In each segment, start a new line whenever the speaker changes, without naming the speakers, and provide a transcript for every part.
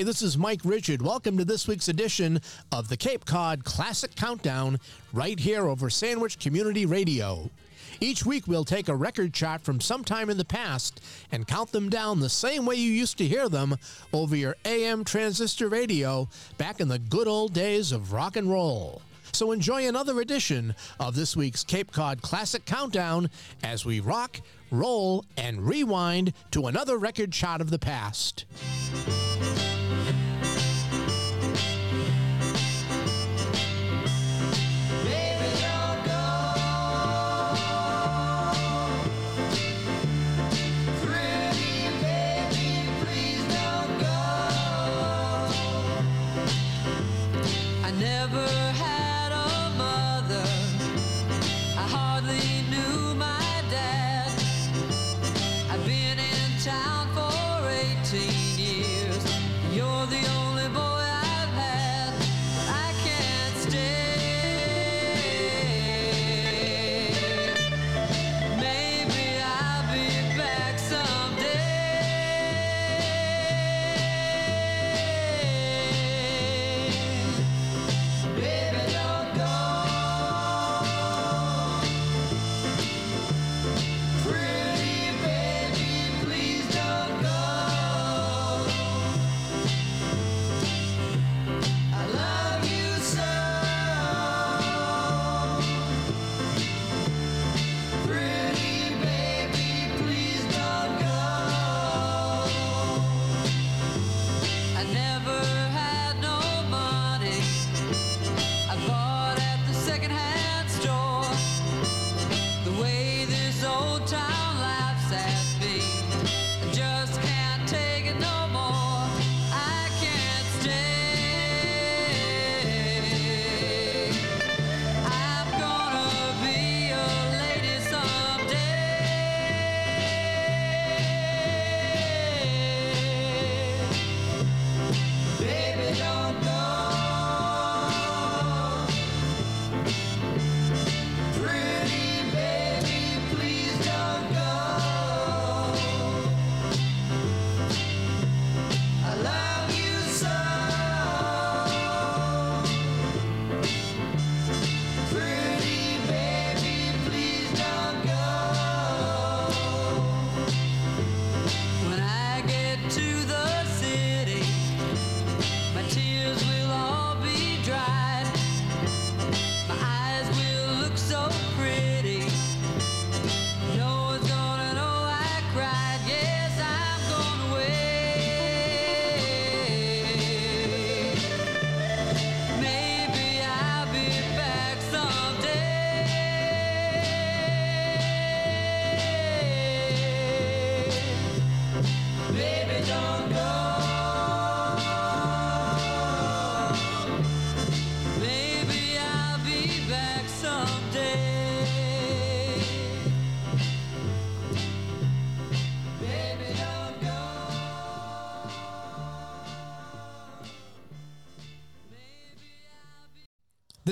Hey, this is Mike Richard. Welcome to this week's edition of the Cape Cod Classic Countdown right here over Sandwich Community Radio. Each week, we'll take a record chart from sometime in the past and count them down the same way you used to hear them over your AM transistor radio back in the good old days of rock and roll. So enjoy another edition of this week's Cape Cod Classic Countdown as we rock, roll, and rewind to another record chart of the past.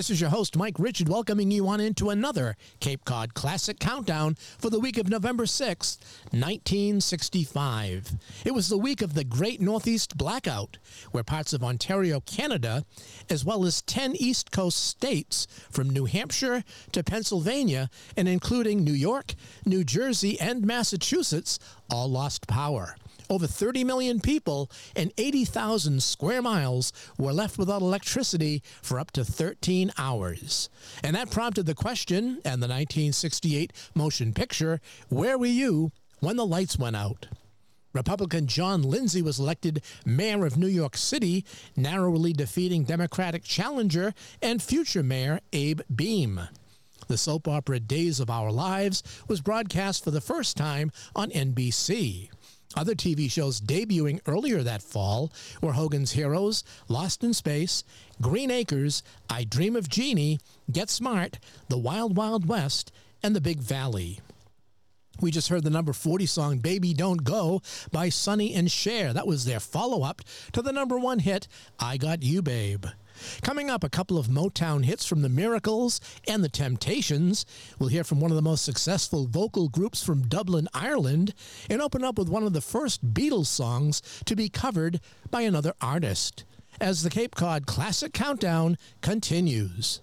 This is your host, Mike Richard, welcoming you on into another Cape Cod Classic Countdown for the week of November 6th, 1965. It was the week of the Great Northeast Blackout, where parts of Ontario, Canada, as well as 10 East Coast states from New Hampshire to Pennsylvania, and including New York, New Jersey, and Massachusetts, all lost power. Over 30 million people and 80,000 square miles were left without electricity for up to 13 hours. And that prompted the question and the 1968 motion picture Where Were You When the Lights Went Out? Republican John Lindsay was elected mayor of New York City, narrowly defeating Democratic challenger and future mayor Abe Beame. The soap opera Days of Our Lives was broadcast for the first time on NBC. Other TV shows debuting earlier that fall were Hogan's Heroes, Lost in Space, Green Acres, I Dream of Jeannie, Get Smart, The Wild Wild West, and The Big Valley. We just heard the number 40 song Baby Don't Go by Sonny and Cher. That was their follow up to the number one hit, I Got You Babe.
Coming up, a couple of Motown hits from the Miracles and the Temptations. We'll hear from one of the most successful vocal groups from Dublin, Ireland, and open up with one of the first Beatles songs to be covered by another artist. As the Cape Cod Classic Countdown continues.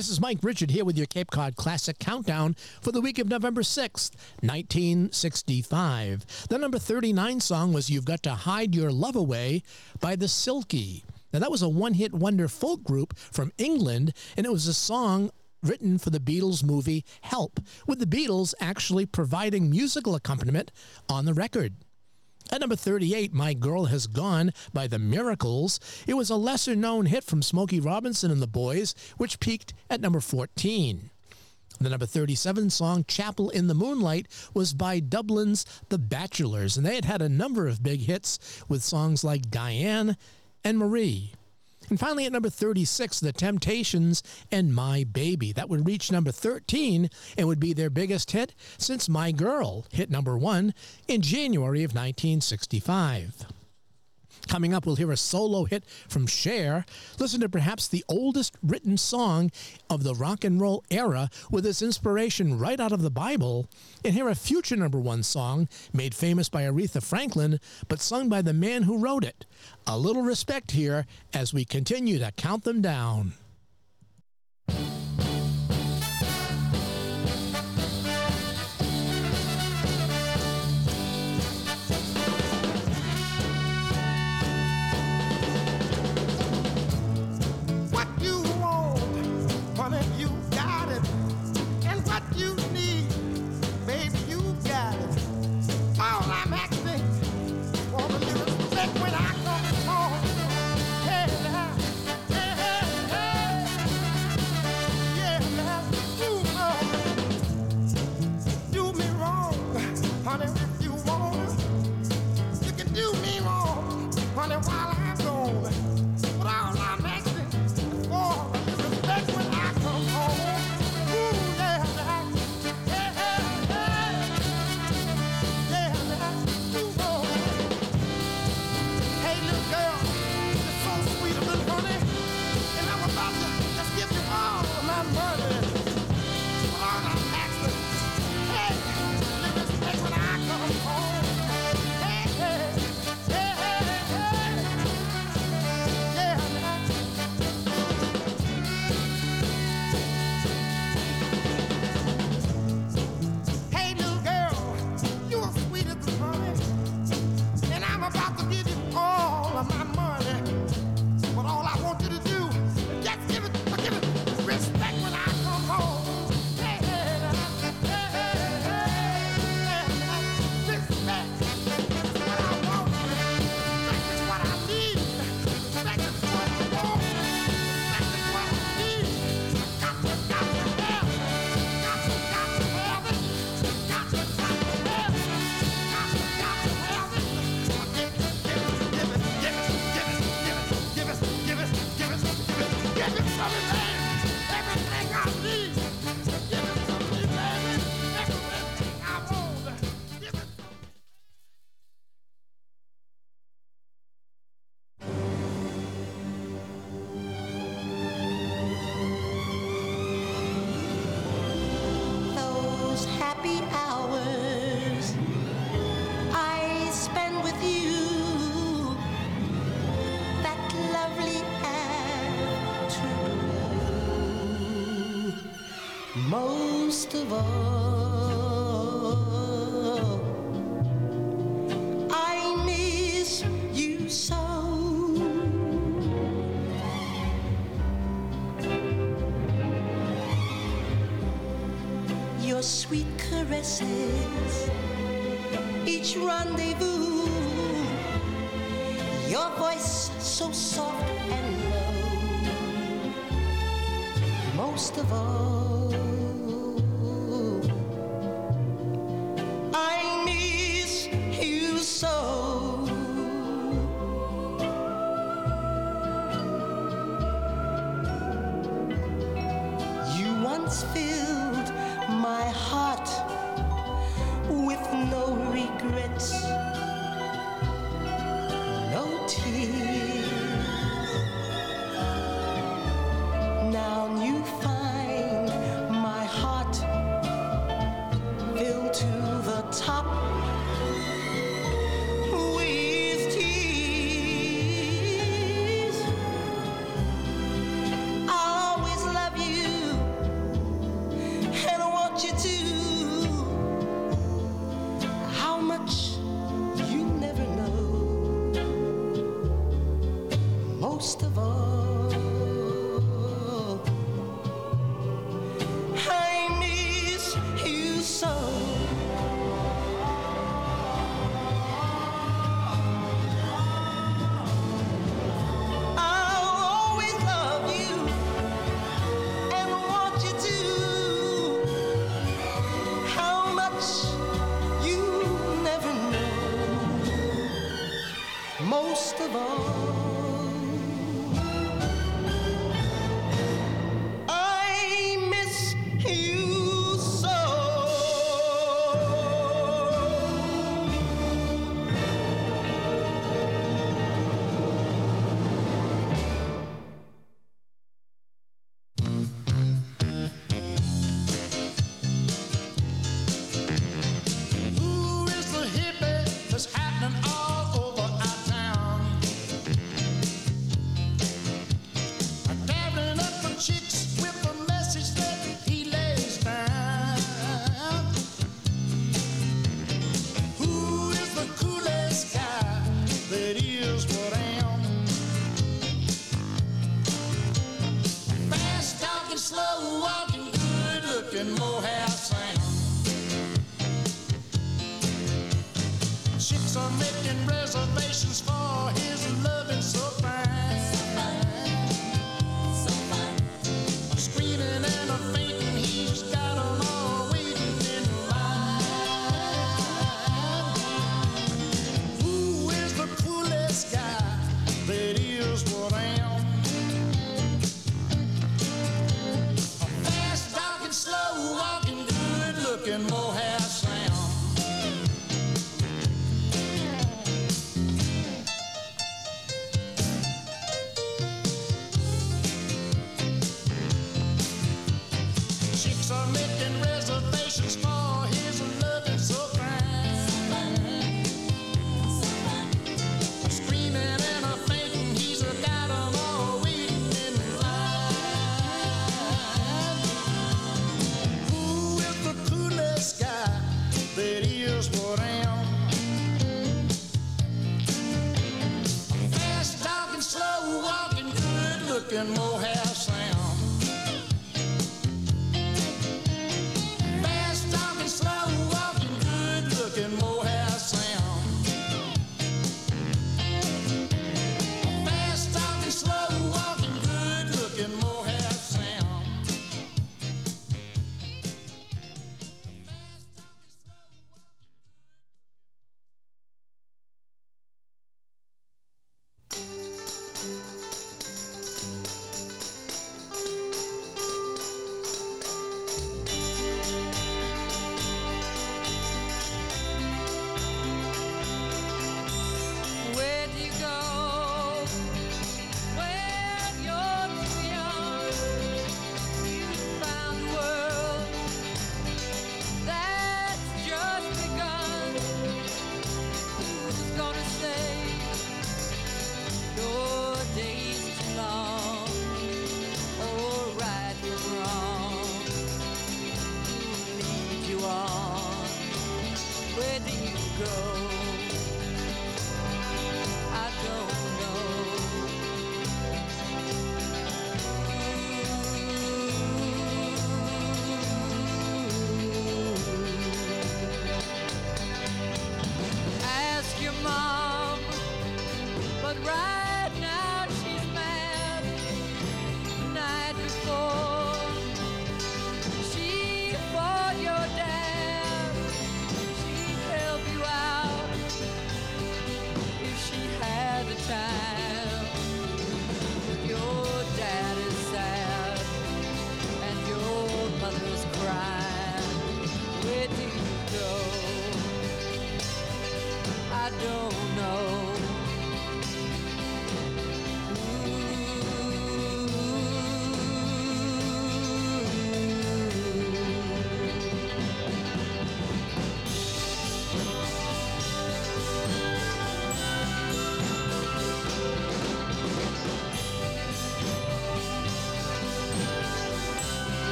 This is
Mike Richard here with your Cape Cod Classic Countdown for the week of November 6th, 1965. The number 39 song was You've Got to Hide Your Love Away by The Silkie. Now, that was a one hit wonder folk group from England, and it was a song written for the Beatles movie Help, with the Beatles actually providing musical accompaniment on the record. At number 38, My Girl Has Gone by The Miracles. It was a lesser known hit from Smokey Robinson and the Boys, which peaked at number 14. The number 37 song, Chapel in the Moonlight, was by Dublin's The Bachelors, and they had had a number of big hits with songs like Diane and Marie. And finally, at number 36, The Temptations and My Baby. That would reach number 13 and would be their biggest hit since My Girl hit number one in January of 1965. Coming up, we'll hear a solo hit from Cher. Listen to perhaps the oldest written song of the rock and roll era with its inspiration right out of the Bible, and hear a future number one song made famous by Aretha Franklin, but sung by the man who wrote it. A little respect here as we continue to count them down.
Your sweet caresses, each rendezvous, your voice so soft and low. Most of all,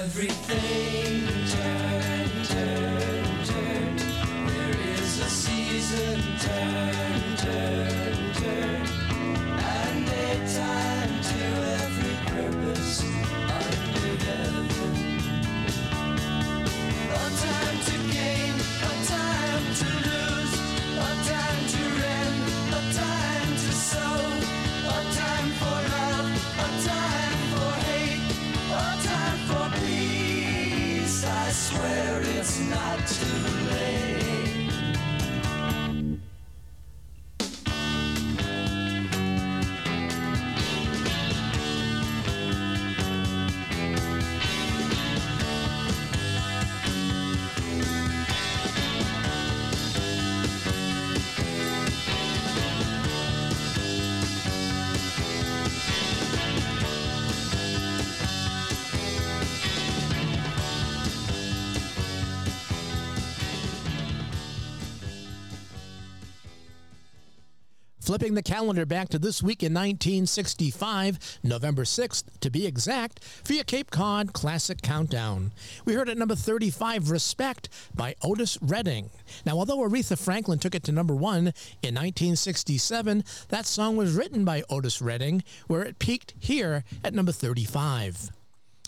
To
Flipping the calendar back to this week in 1965, November 6th to be exact, via Cape Cod Classic Countdown. We heard at number 35, Respect by Otis Redding. Now, although Aretha Franklin took it to number one in 1967, that song was written by Otis Redding, where it peaked here at number 35.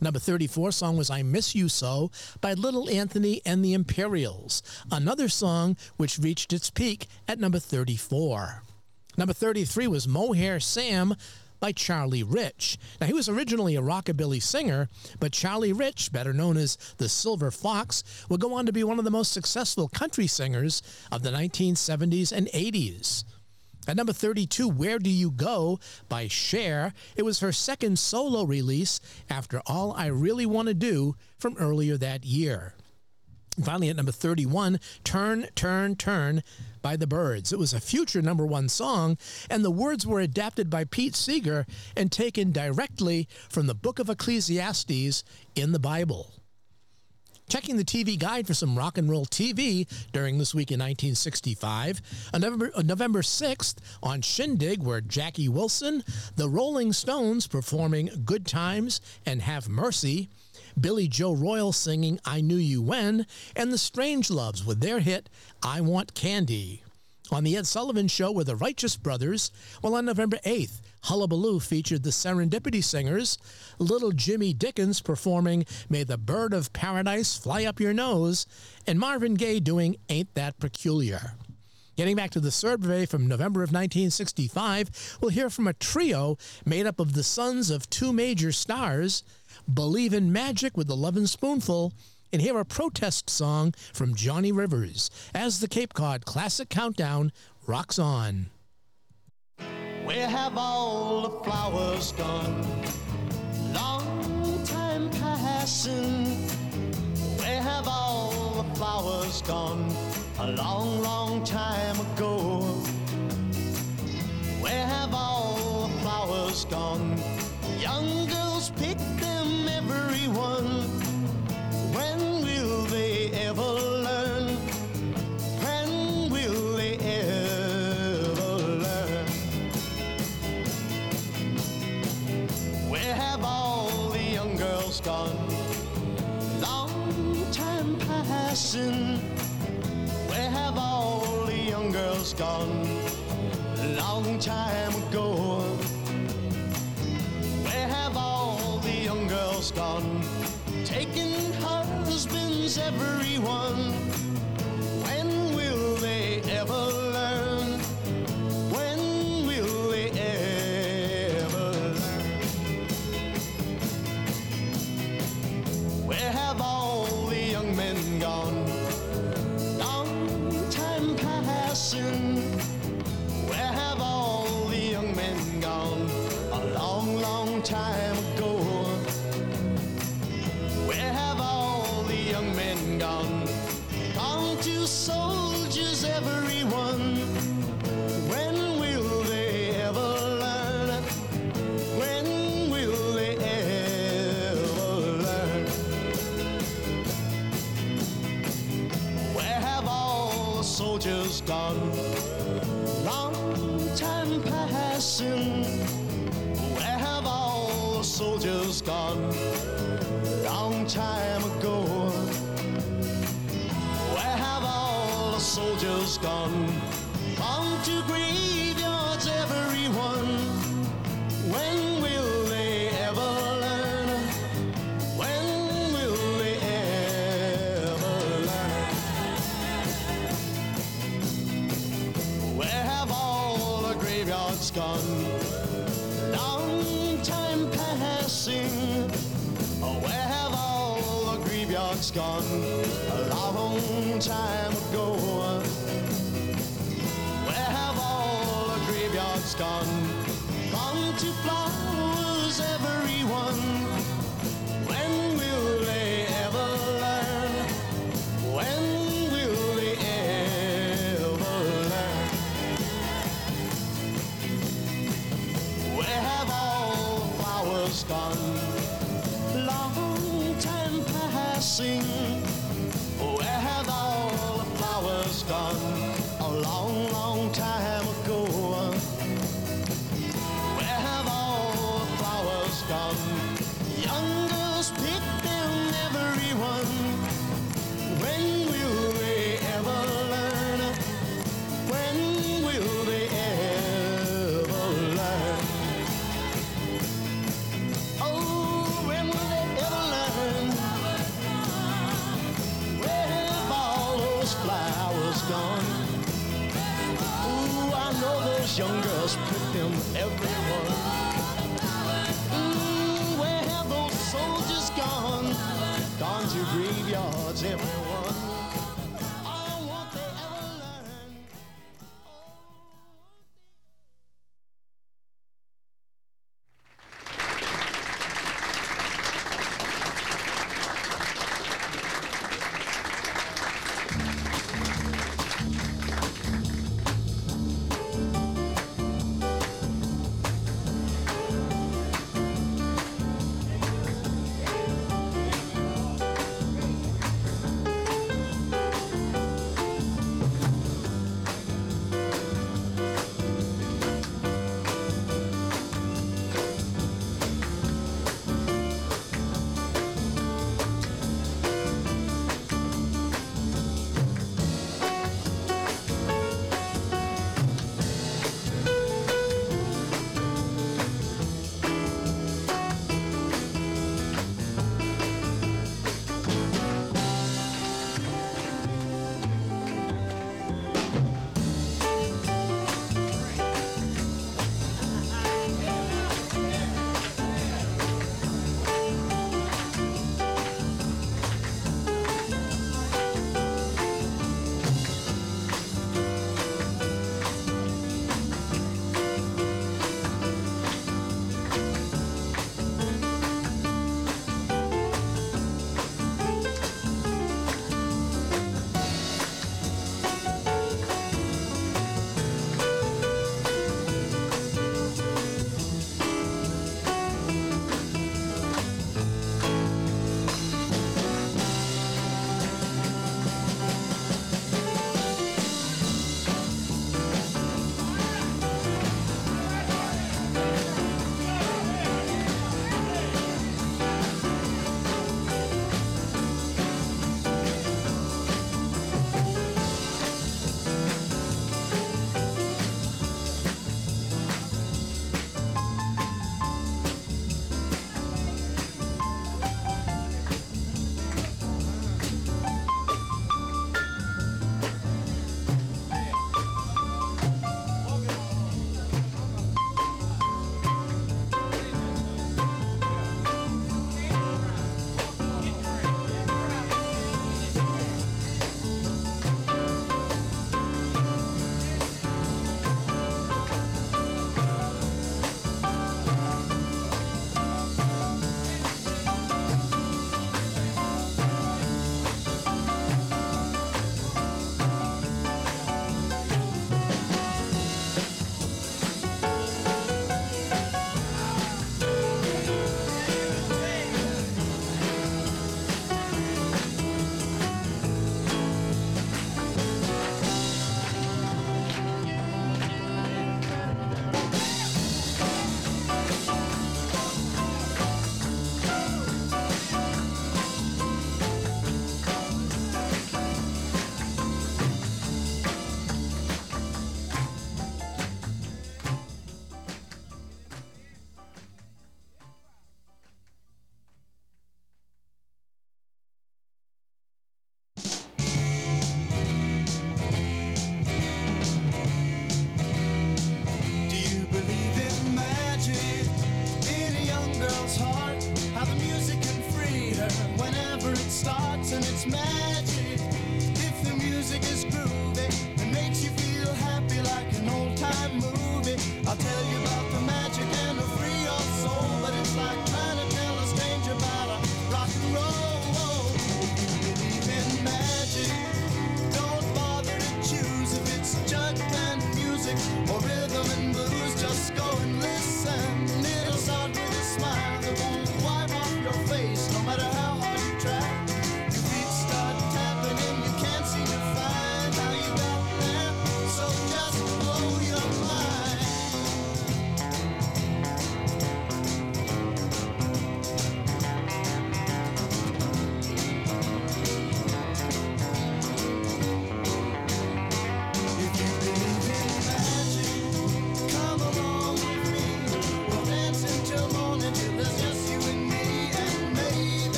Number 34 song was I Miss You So by Little Anthony and the Imperials, another song which reached its peak at number 34. Number 33 was Mohair Sam by Charlie Rich. Now, he was originally a rockabilly singer, but Charlie Rich, better known as the Silver Fox, would go on to be one of the most successful country singers of the 1970s and 80s. At number 32, Where Do You Go by Cher. It was her second solo release after All I Really Want to Do from earlier that year. Finally, at number 31, Turn, Turn, Turn by the Byrds. It was a future number one song, and the words were adapted by Pete Seeger and taken directly from the book of Ecclesiastes in the Bible. Checking the TV guide for some rock and roll TV during this week in 1965. On November, November 6th, on Shindig, were Jackie Wilson, the Rolling Stones performing Good Times and Have Mercy, Billy Joe Royal singing I Knew You When, and the Strangeloves with their hit I Want Candy. On the Ed Sullivan Show were the Righteous Brothers, while on November 8th, Hullabaloo featured the Serendipity Singers, Little Jimmy Dickens performing May the Bird of Paradise Fly Up Your Nose, and Marvin Gaye doing Ain't That Peculiar. Getting back to the survey from November of 1965, we'll hear from a trio made up of the sons of two major stars, Believe in Magic with the Lovin' Spoonful, and hear a protest song from Johnny Rivers as the Cape Cod Classic Countdown rocks on.
Where have all the flowers gone? Long time passing. Where have all the flowers gone? A long, long time ago. Where have all the flowers gone? Young girls pick someone? When will they ever learn? When will they ever learn? Where have all the young girls gone? Long time passing. Where have all the young girls gone? Long time ago. Where have all girl's gone, taking husbands, everyone. When will they ever? gone. Long time passing. Oh, where have all the graveyards gone? A long time ago. Where have all the graveyards gone? Gone to
fly.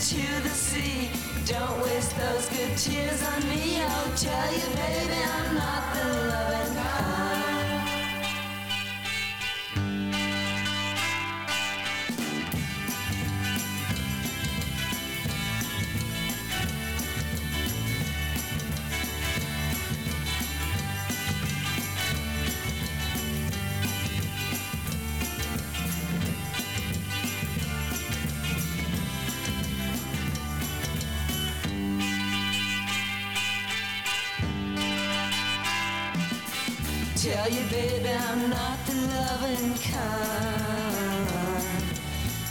Into the sea. Don't waste those good tears on me. I'll tell you, Tell you, baby, I'm not the loving kind.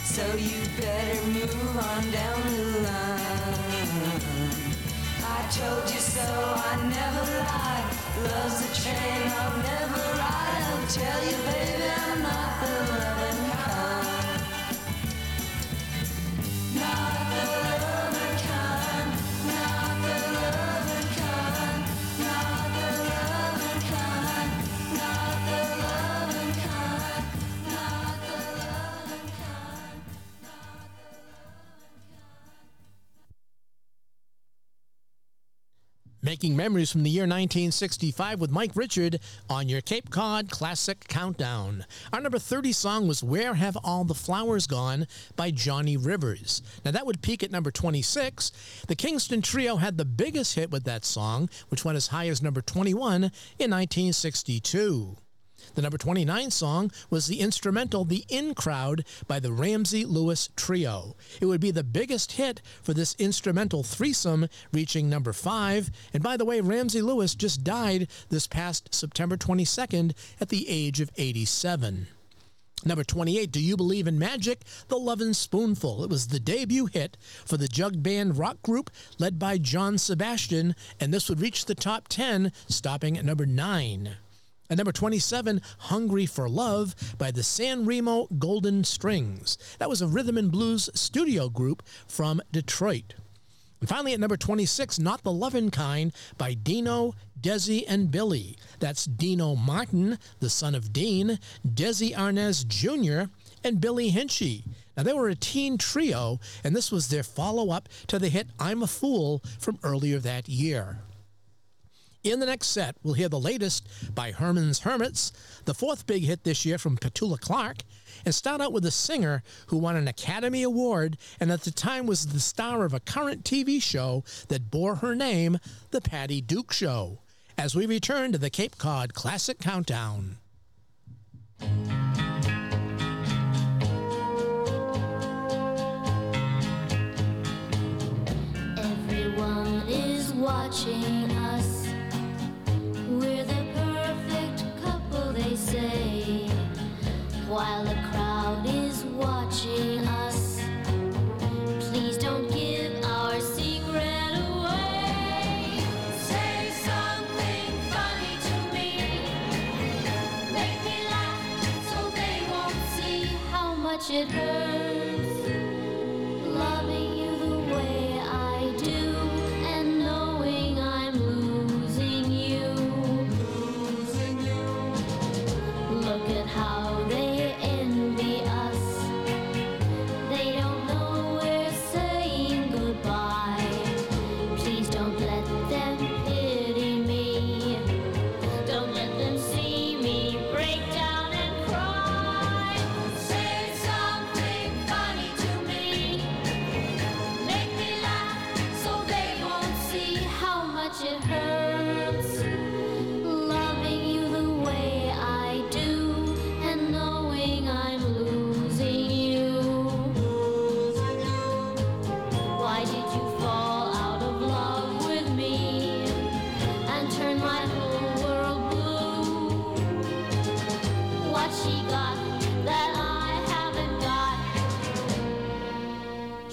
So you better move on down the line. I told you so, I never lie. Love's a train I'll never ride. I'll tell you, baby, I'm not the loving kind.
Making memories from the year 1965 with Mike Richard on your Cape Cod Classic Countdown. Our number 30 song was Where Have All the Flowers Gone by Johnny Rivers. Now that would peak at number 26. The Kingston Trio had the biggest hit with that song, which went as high as number 21 in 1962. The number 29 song was the instrumental The In Crowd by the Ramsey Lewis Trio. It would be the biggest hit for this instrumental threesome, reaching number 5. And by the way, Ramsey Lewis just died this past September 22nd at the age of 87. Number 28, Do You Believe in Magic? The Lovin' Spoonful. It was the debut hit for the jug band rock group led by John Sebastian, and this would reach the top 10, stopping at number 9. At number 27, Hungry for Love by the San Remo Golden Strings. That was a rhythm and blues studio group from Detroit. And finally, at number 26, Not the Lovin' Kind by Dino, Desi, and Billy. That's Dino Martin, the son of Dean, Desi Arnaz Jr., and Billy Hinsche. Now, they were a teen trio, and this was their follow up to the hit I'm a Fool from earlier that year. In the next set, we'll hear the latest by Herman's Hermits, the fourth big hit this year from Petula Clark, and start out with a singer who won an Academy Award and at the time was the star of a current TV show that bore her name, The Patty Duke Show, as we return to the Cape Cod Classic Countdown.
Everyone is watching. We're the perfect couple, they say. While the crowd is watching us, please don't give our secret away. Say something funny to me. Make me laugh so they won't see how much it hurts.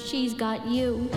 she's got you.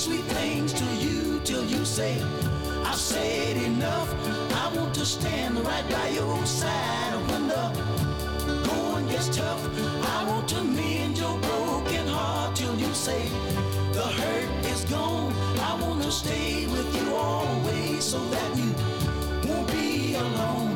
sweet things to you till you say, I've said enough. I want to stand right by your side when the going gets tough. I want to mend your broken heart till you say, the hurt is gone. I want to stay with you always so that you won't be alone.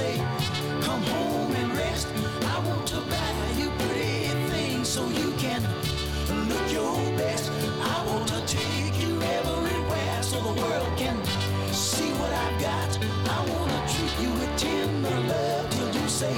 say, come home and rest. I want to buy you pretty things so you can look your best. I want to take you everywhere so the world can see what I've got. I want to treat you with tender love till you say,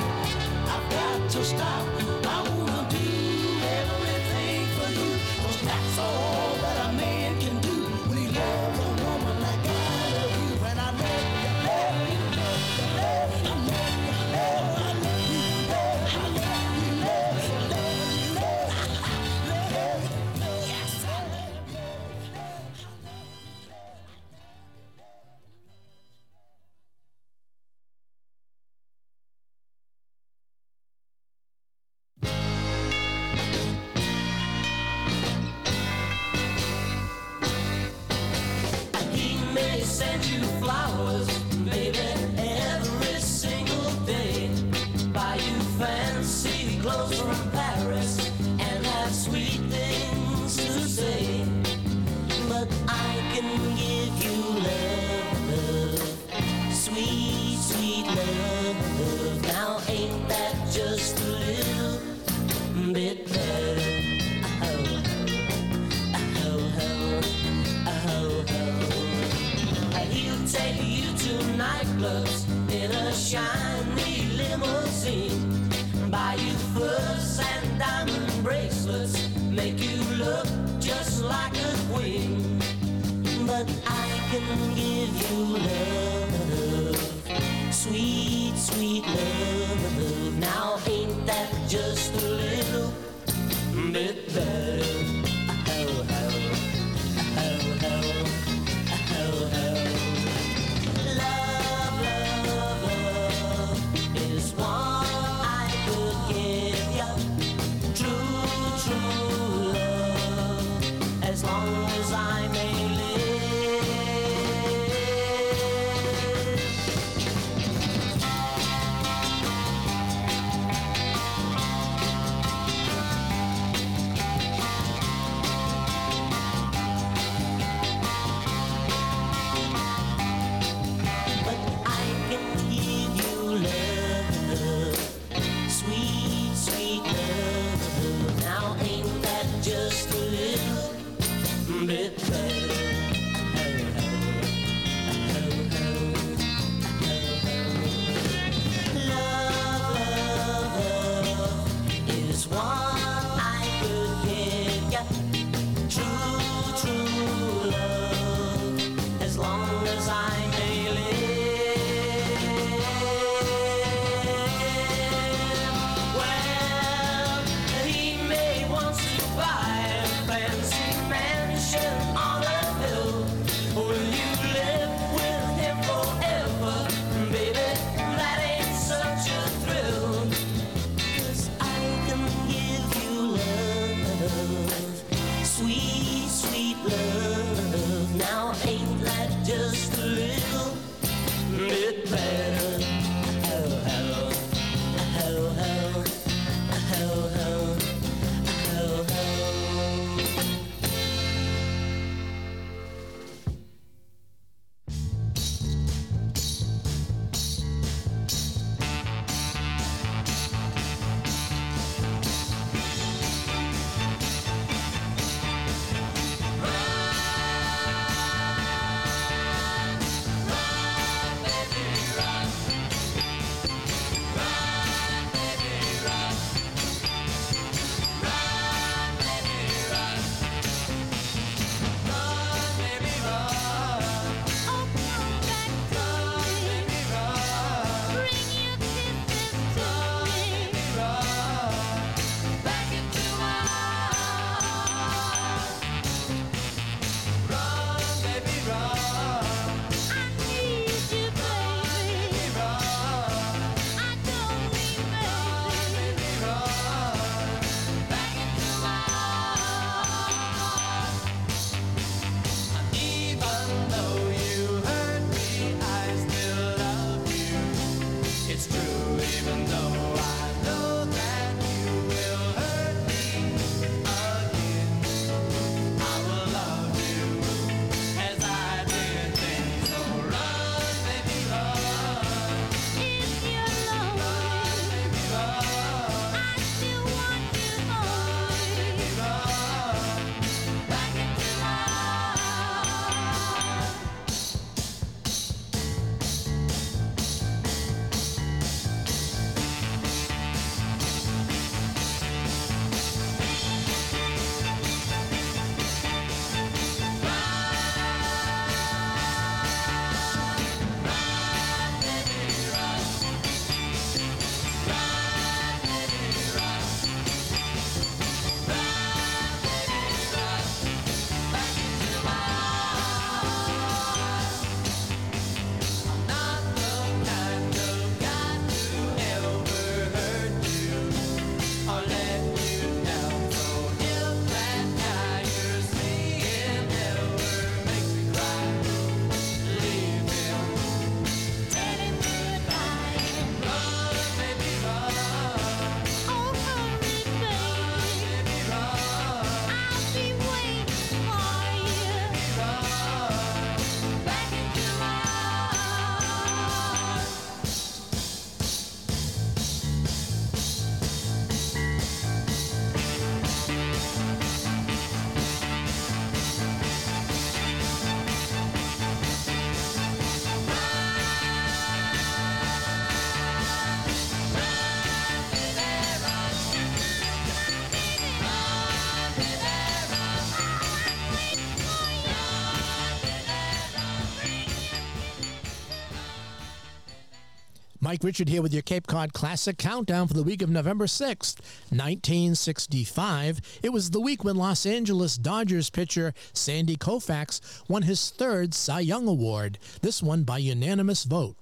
Mike Richard here with your Cape Cod Classic Countdown for the week of November 6th, 1965. It was the week when Los Angeles Dodgers pitcher Sandy Koufax won his third Cy Young Award, this one by unanimous vote.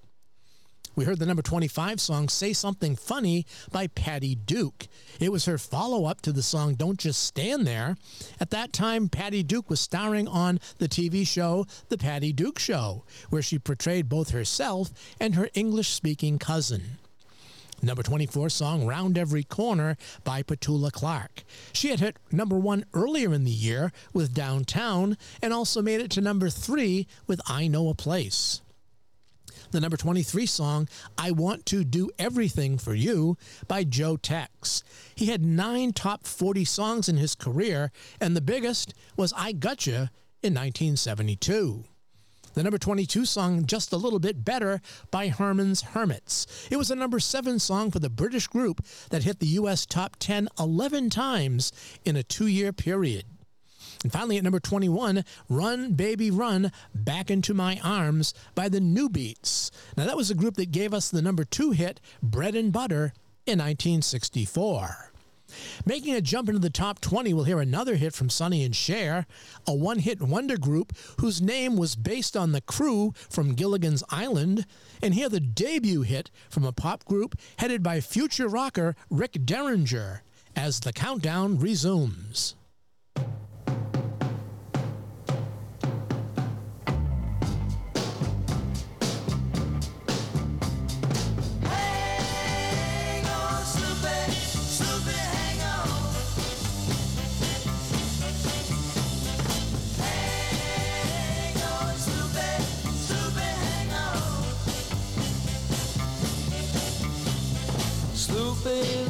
We heard the number 25 song Say Something Funny by Patty Duke. It was her follow up to the song Don't Just Stand There. At that time, Patty Duke was starring on the TV show The Patty Duke Show, where she portrayed both herself and her English speaking cousin. Number 24 song Round Every Corner by Petula Clark. She had hit number one earlier in the year with Downtown and also made it to number three with I Know a Place the number 23 song, I Want to Do Everything for You by Joe Tex. He had nine top 40 songs in his career, and the biggest was I Gotcha in 1972. The number 22 song, Just a Little Bit Better by Herman's Hermits. It was a number 7 song for the British group that hit the U.S. top 10 11 times in a two year period. And finally, at number 21, Run Baby Run Back Into My Arms by the Newbeats. Now, that was a group that gave us the number two hit, Bread and Butter, in 1964. Making a jump into the top 20, we'll hear another hit from Sonny and Cher, a one hit wonder group whose name was based on the crew from Gilligan's Island, and hear the debut hit from a pop group headed by future rocker Rick Derringer as the countdown resumes.
Sloopy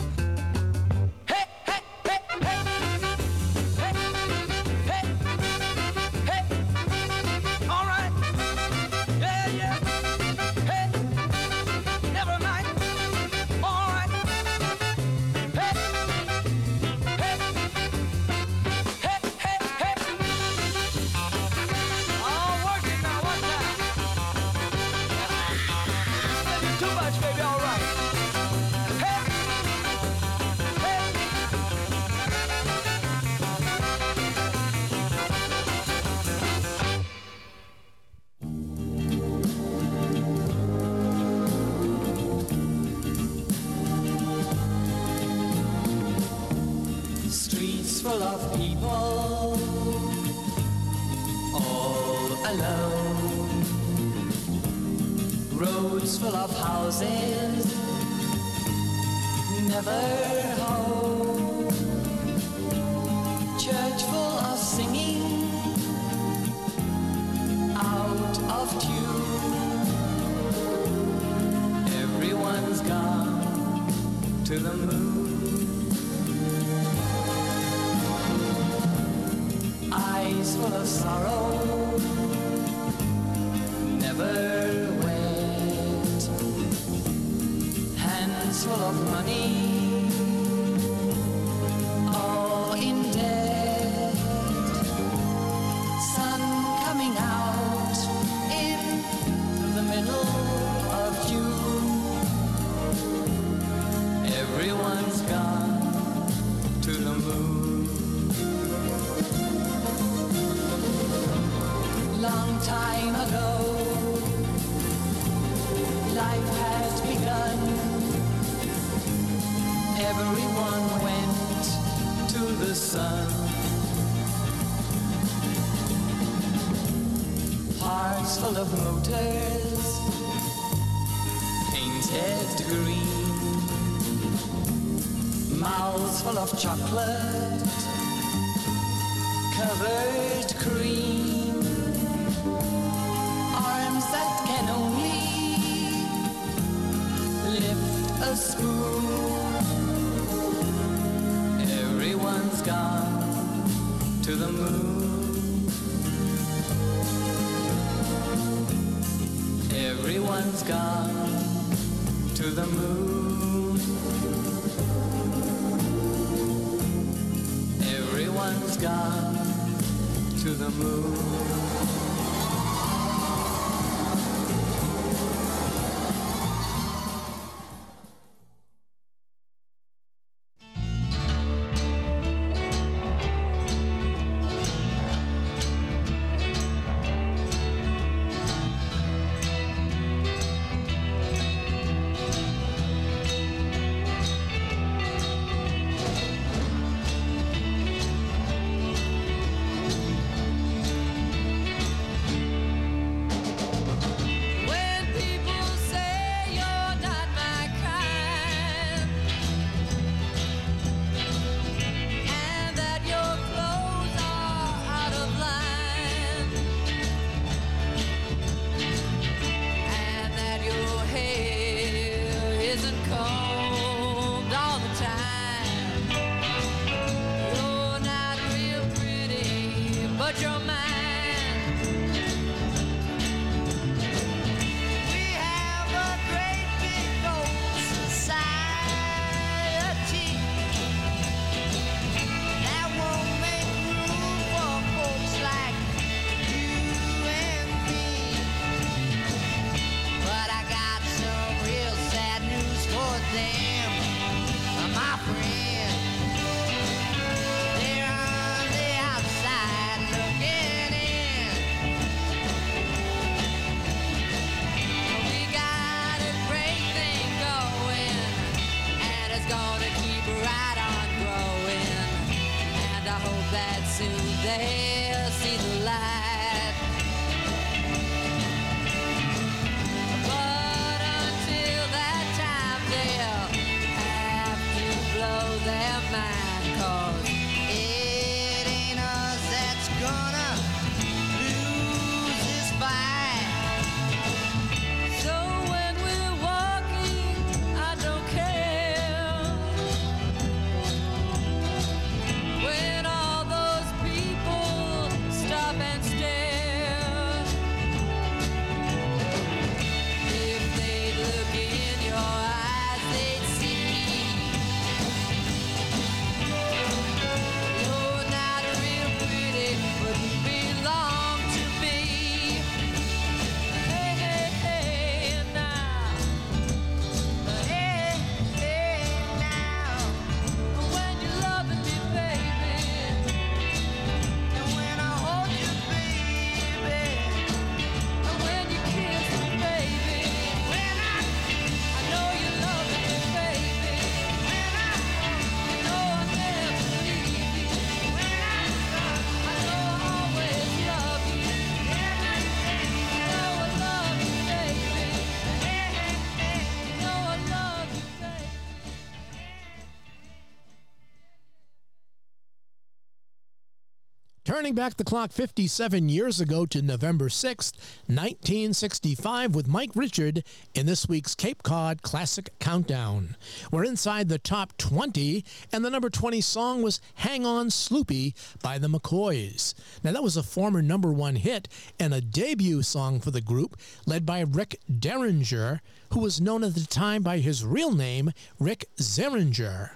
Turning back the clock 57 years ago to November 6th, 1965, with Mike Richard in this week's Cape Cod Classic Countdown. We're inside the top 20, and the number 20 song was Hang On Sloopy by the McCoys. Now, that was a former number one hit and a debut song for the group, led by Rick Derringer, who was known at the time by his real name, Rick Zehringer.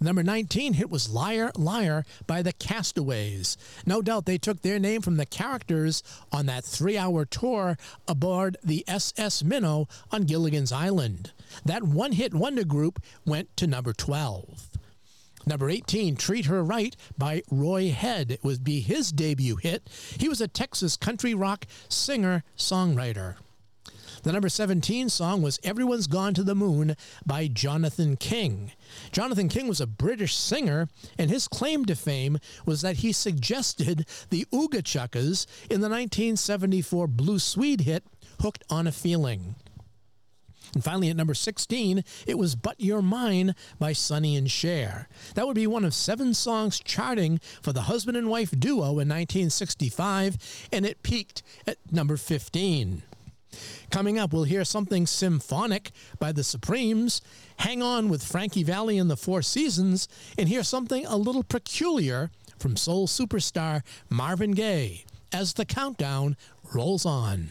Number 19 hit was Liar, Liar by the Castaways. No doubt they took their name from the characters on that three hour tour aboard the SS Minnow on Gilligan's Island. That one hit wonder group went to number 12. Number 18, Treat Her Right by Roy Head. It would be his debut hit. He was a Texas country rock singer songwriter. The number 17 song was Everyone's Gone to the Moon by Jonathan King. Jonathan King was a British singer, and his claim to fame was that he suggested the Ooga Chuckas in the 1974 Blue Swede hit Hooked on a Feeling. And finally, at number 16, it was But You're Mine by Sonny and Cher. That would be one of seven songs charting for the husband and wife duo in 1965, and it peaked at number 15. Coming up, we'll hear something symphonic by the Supremes, hang on with Frankie Valli and the Four Seasons, and hear something a little peculiar from soul superstar Marvin Gaye as the countdown rolls on.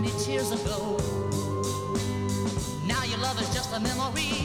many tears ago. Now your love is just a memory.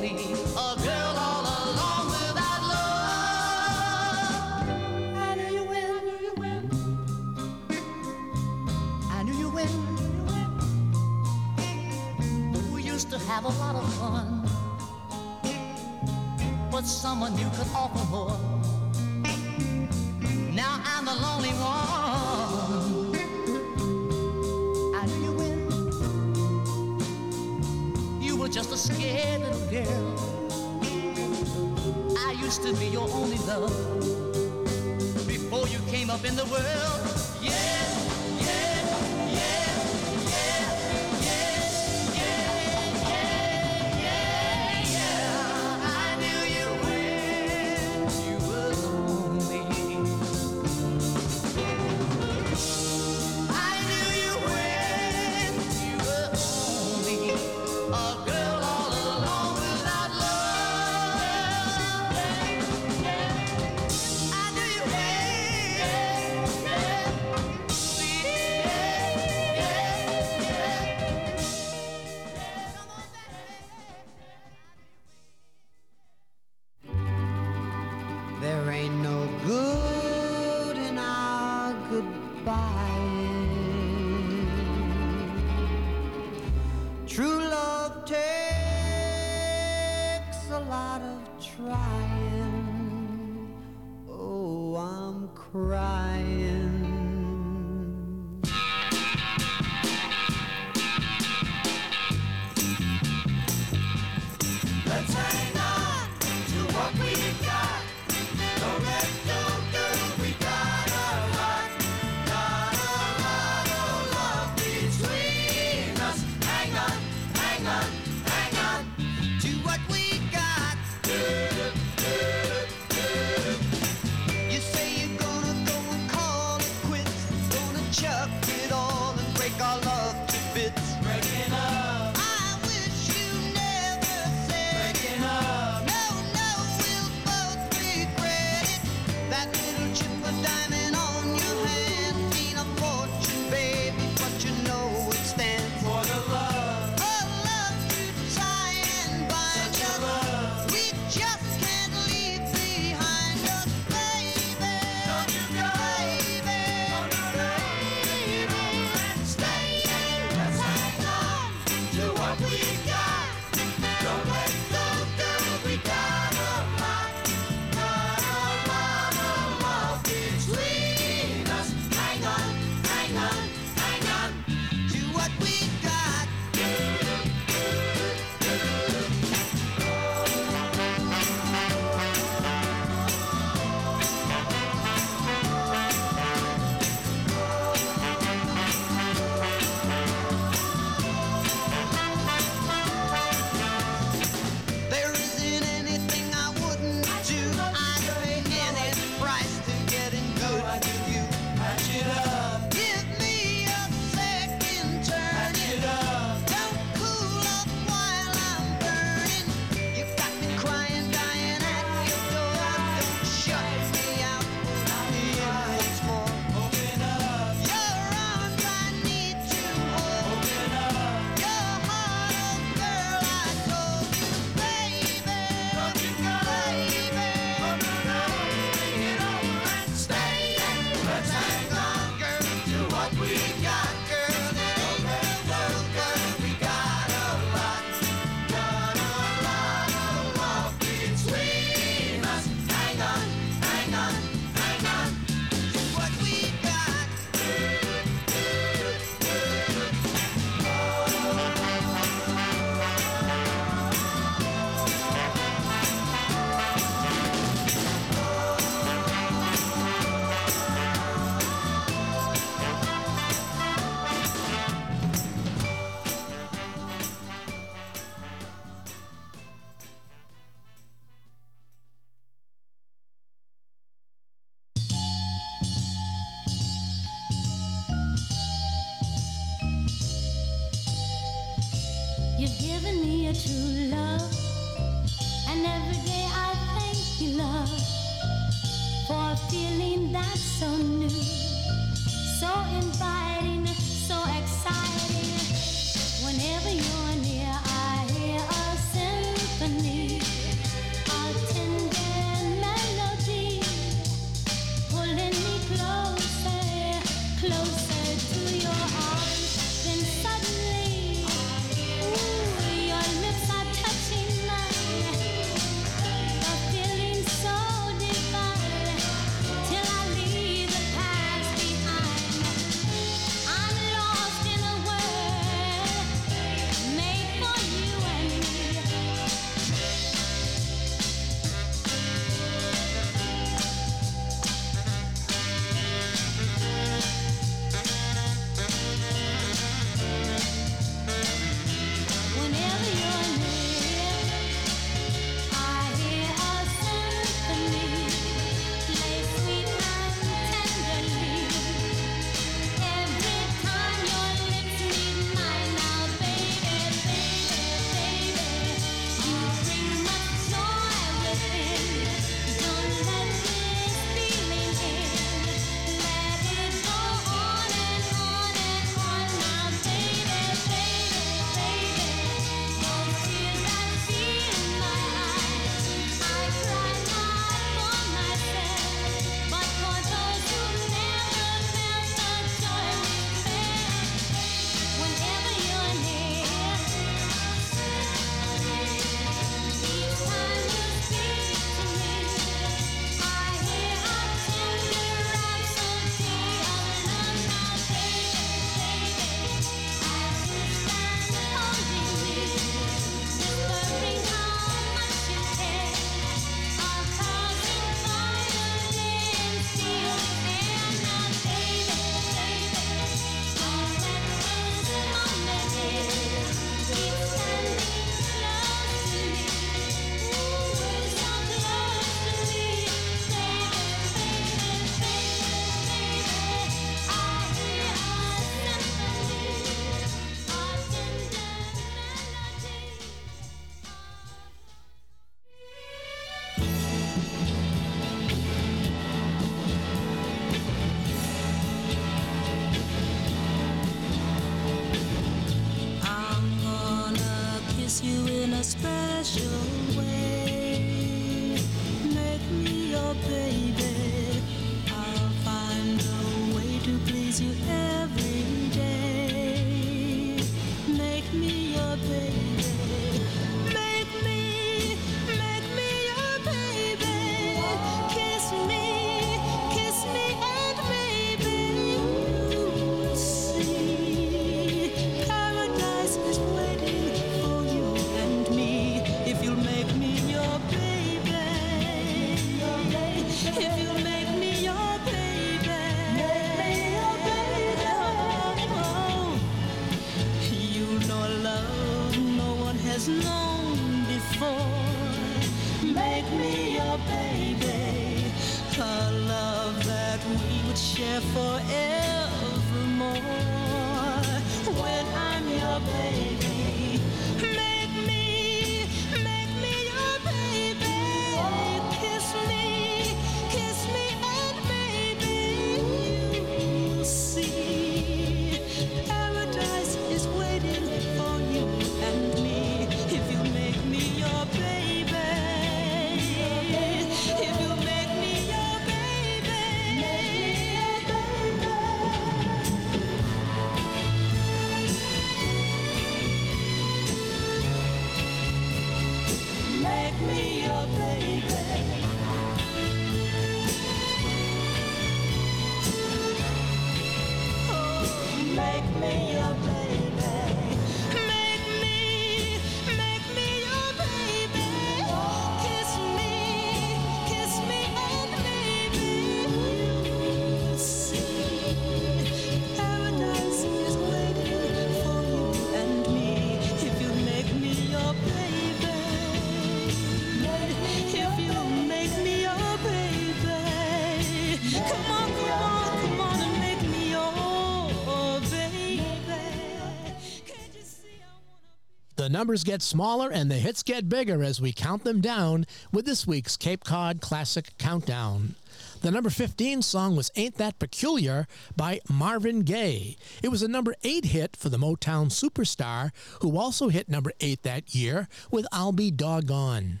Numbers get smaller and the hits get bigger as we count them down with this week's Cape Cod Classic Countdown. The number 15 song was Ain't That Peculiar by Marvin Gaye. It was a number 8 hit for the Motown superstar, who also hit number 8 that year with I'll Be Doggone.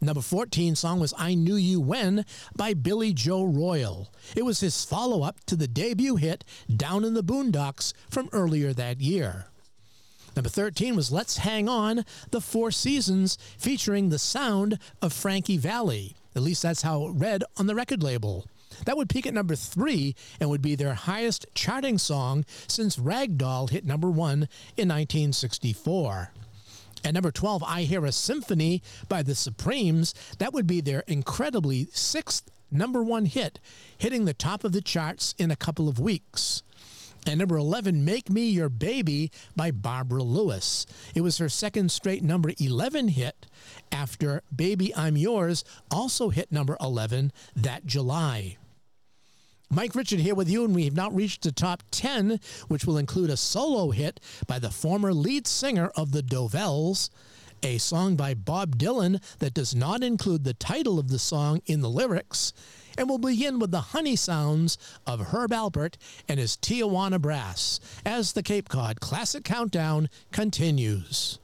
Number 14 song was I Knew You When by Billy Joe Royal. It was his follow up to the debut hit Down in the Boondocks from earlier that year. Number 13 was Let's Hang On, The Four Seasons, featuring the sound of Frankie Valli. At least that's how it read on the record label. That would peak at number three and would be their highest charting song since Ragdoll hit number one in 1964. At number 12, I Hear a Symphony by the Supremes. That would be their incredibly sixth number one hit, hitting the top of the charts in a couple of weeks. And number 11, Make Me Your Baby by Barbara Lewis. It was her second straight number 11 hit after Baby I'm Yours also hit number 11 that July. Mike Richard here with you, and we have now reached the top 10, which will include a solo hit by the former lead singer of the Dovells, a song by Bob Dylan that does not include the title of the song in the lyrics, and we'll begin with the honey sounds of Herb Alpert and his Tijuana Brass as the Cape Cod Classic Countdown continues.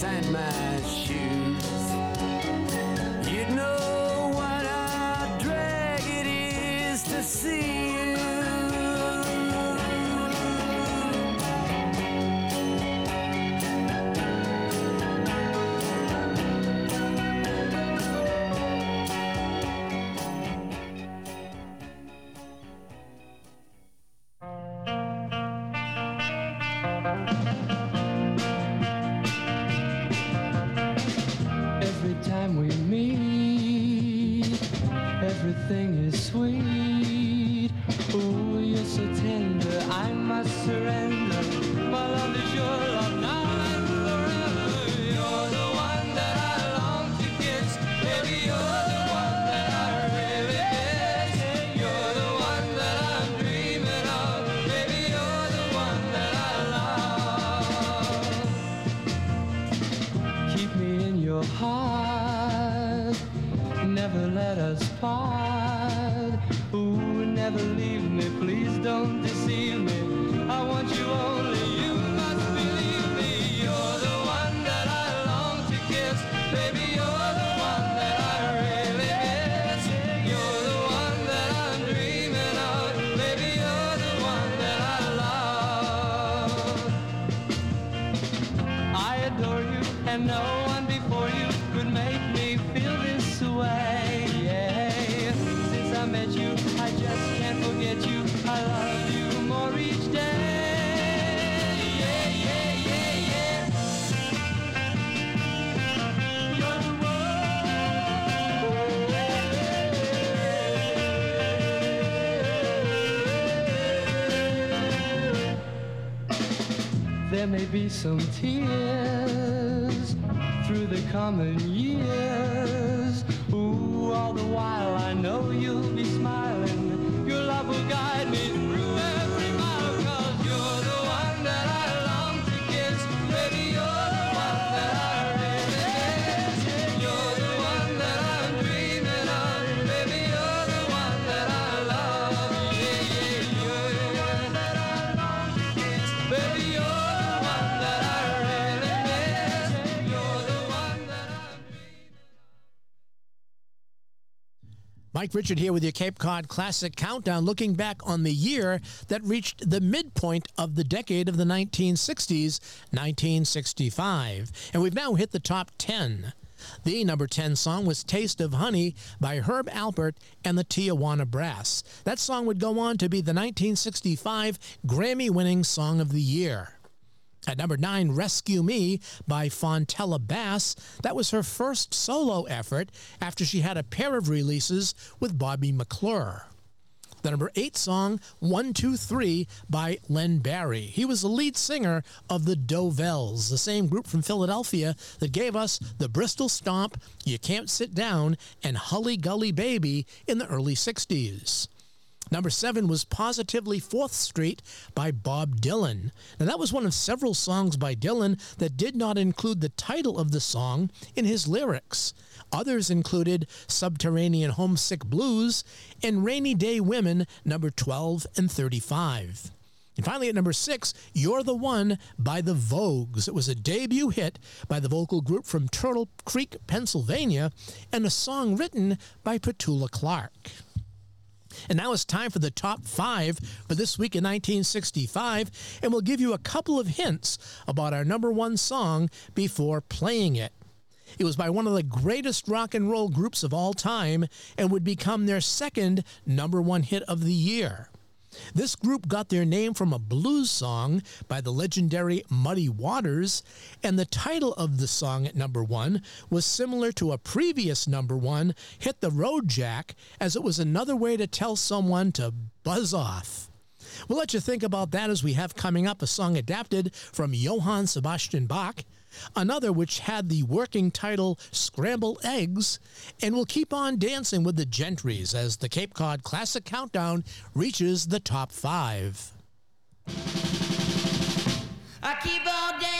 Stand be
some tears through the coming years.
Mike Richard here with your Cape Cod Classic Countdown, looking back on the year that reached the midpoint of the decade of the 1960s, 1965. And we've now hit the top 10. The number 10 song was Taste of Honey by Herb Alpert and the Tijuana Brass. That song would go on to be the 1965 Grammy winning Song of the Year. At number 9, Rescue Me by Fontella Bass. That was her first solo effort after she had a pair of releases with Bobby McClure. The number 8 song, 123 by Len Barry. He was the lead singer of the Dovells, the same group from Philadelphia that gave us the Bristol Stomp, You Can't Sit Down, and Hully Gully Baby in the early 60s. Number seven was Positively Fourth Street by Bob Dylan. Now, that was one of several songs by Dylan that did not include the title of the song in his lyrics. Others included Subterranean Homesick Blues and Rainy Day Women, number 12 and 35. And finally, at number six, You're the One by the Vogues. It was a debut hit by the vocal group from Turtle Creek, Pennsylvania, and a song written by Petula Clark. And now it's time for the top five for this week in 1965, and we'll give you a couple of hints about our number one song before playing it. It was by one of the greatest rock and roll groups of all time and would become their second number one hit of the year. This group got their name from a blues song by the legendary Muddy Waters, and the title of the song at number one was similar to a previous number one, Hit the Road Jack, as it was another way to tell someone to buzz off. We'll let you think about that as we have coming up a song adapted from Johann Sebastian Bach, another which had the working title Scramble Eggs, and we'll keep on dancing with the Gentrys as the Cape Cod Classic Countdown reaches the top five.
I keep on dancing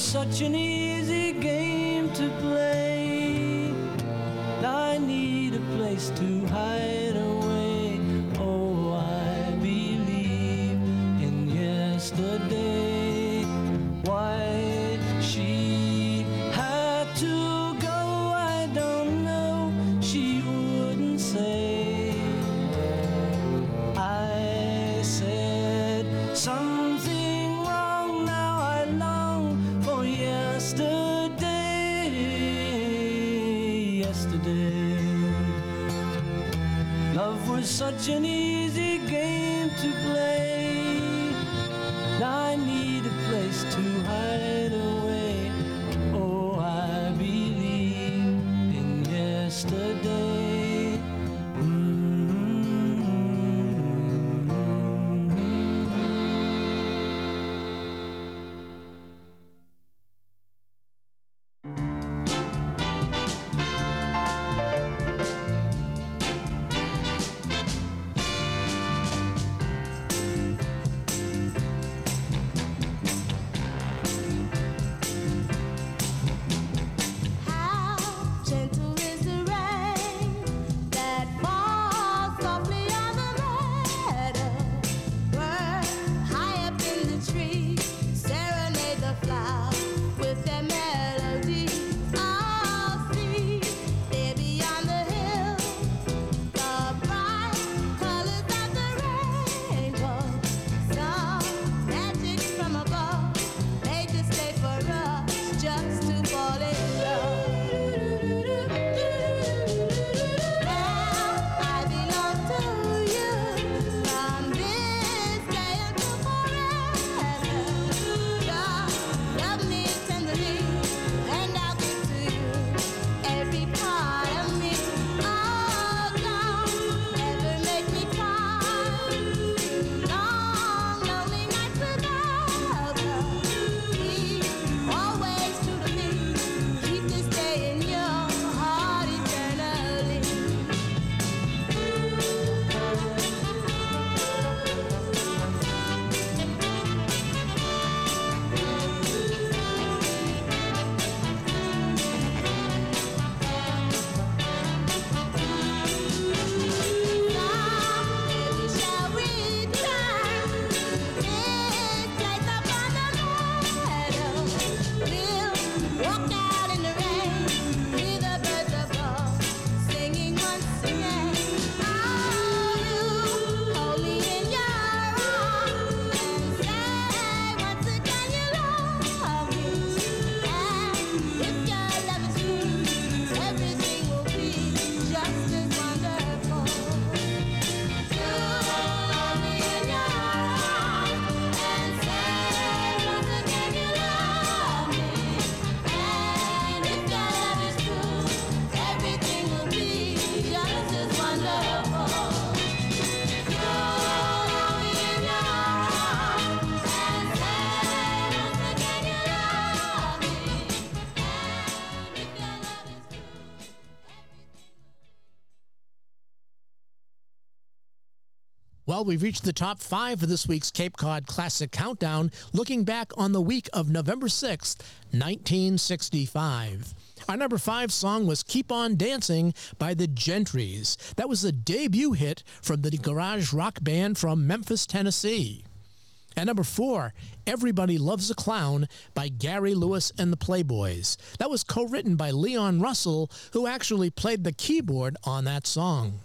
such an easy Jenny.
Well, we've reached the top five for this week's Cape Cod Classic Countdown, looking back on the week of November 6th, 1965. Our number five song was Keep On Dancing by the Gentrys. That was the debut hit from the garage rock band from Memphis, Tennessee. At number four, Everybody Loves a Clown by Gary Lewis and the Playboys. That was co written by Leon Russell, who actually played the keyboard on that song.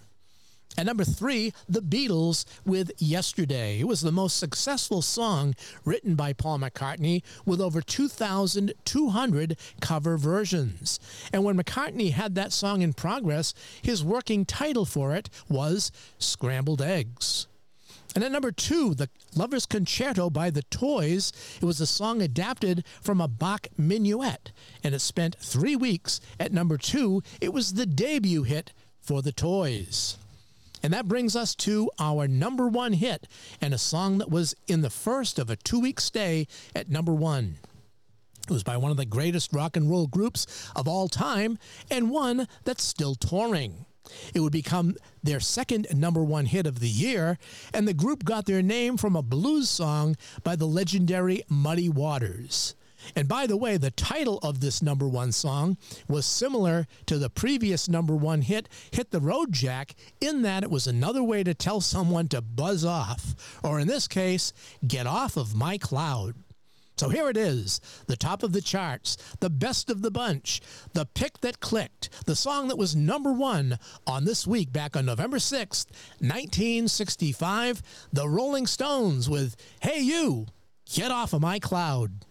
At number three, The Beatles with Yesterday. It was the most successful song written by Paul McCartney with over 2,200 cover versions. And when McCartney had that song in progress, his working title for it was Scrambled Eggs. And at number two, the Lover's Concerto by the Toys. It was a song adapted from a Bach minuet, and it spent three weeks at number two. It was the debut hit for the Toys. And that brings us to our number one hit and a song that was in the first of a two week stay at number one. It was by one of the greatest rock and roll groups of all time and one that's still touring. It would become their second number one hit of the year, and the group got their name from a blues song by the legendary Muddy Waters. And by the way, the title of this number one song was similar to the previous number one hit, Hit the Road Jack, in that it was another way to tell someone to buzz off, or in this case, get off of my cloud. So here it is, the top of the charts, the best of the bunch, the pick that clicked, the song that was number one on this week back on November 6th, 1965, the Rolling Stones with Hey You, Get Off of My Cloud.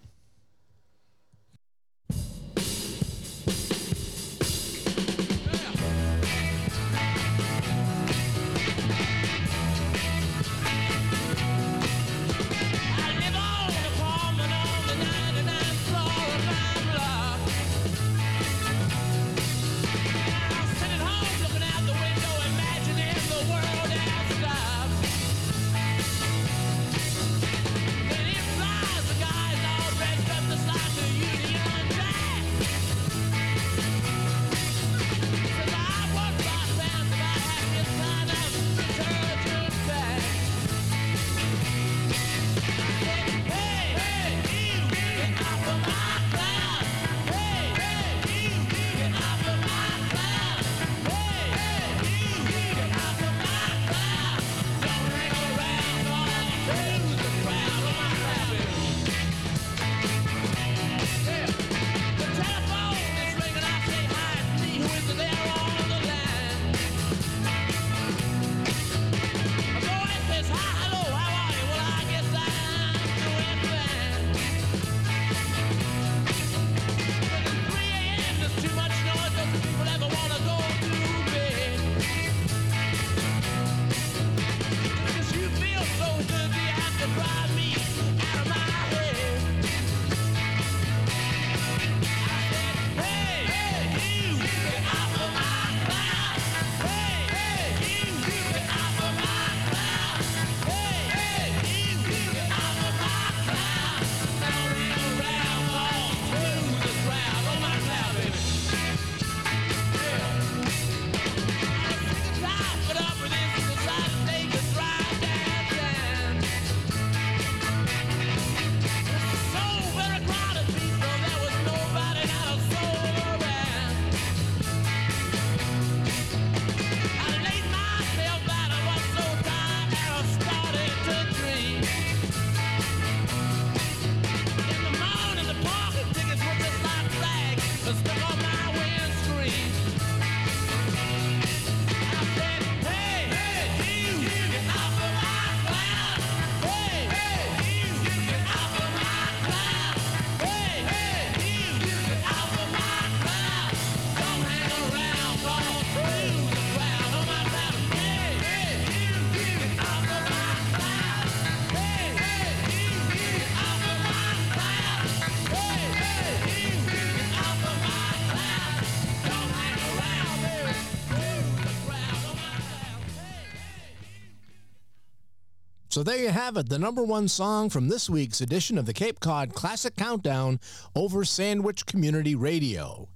So there you have it, the number one song from this week's edition of the Cape Cod Classic Countdown over Sandwich Community Radio.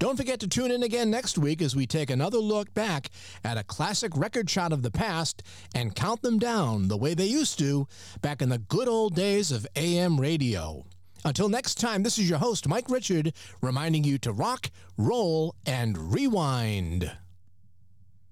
Don't forget to tune in again next week as we take another look back at a classic record shot of the past and count them down the way they used to back in the good old days of AM radio. Until next time, this is your host, Mike Richard, reminding you to rock, roll, and rewind.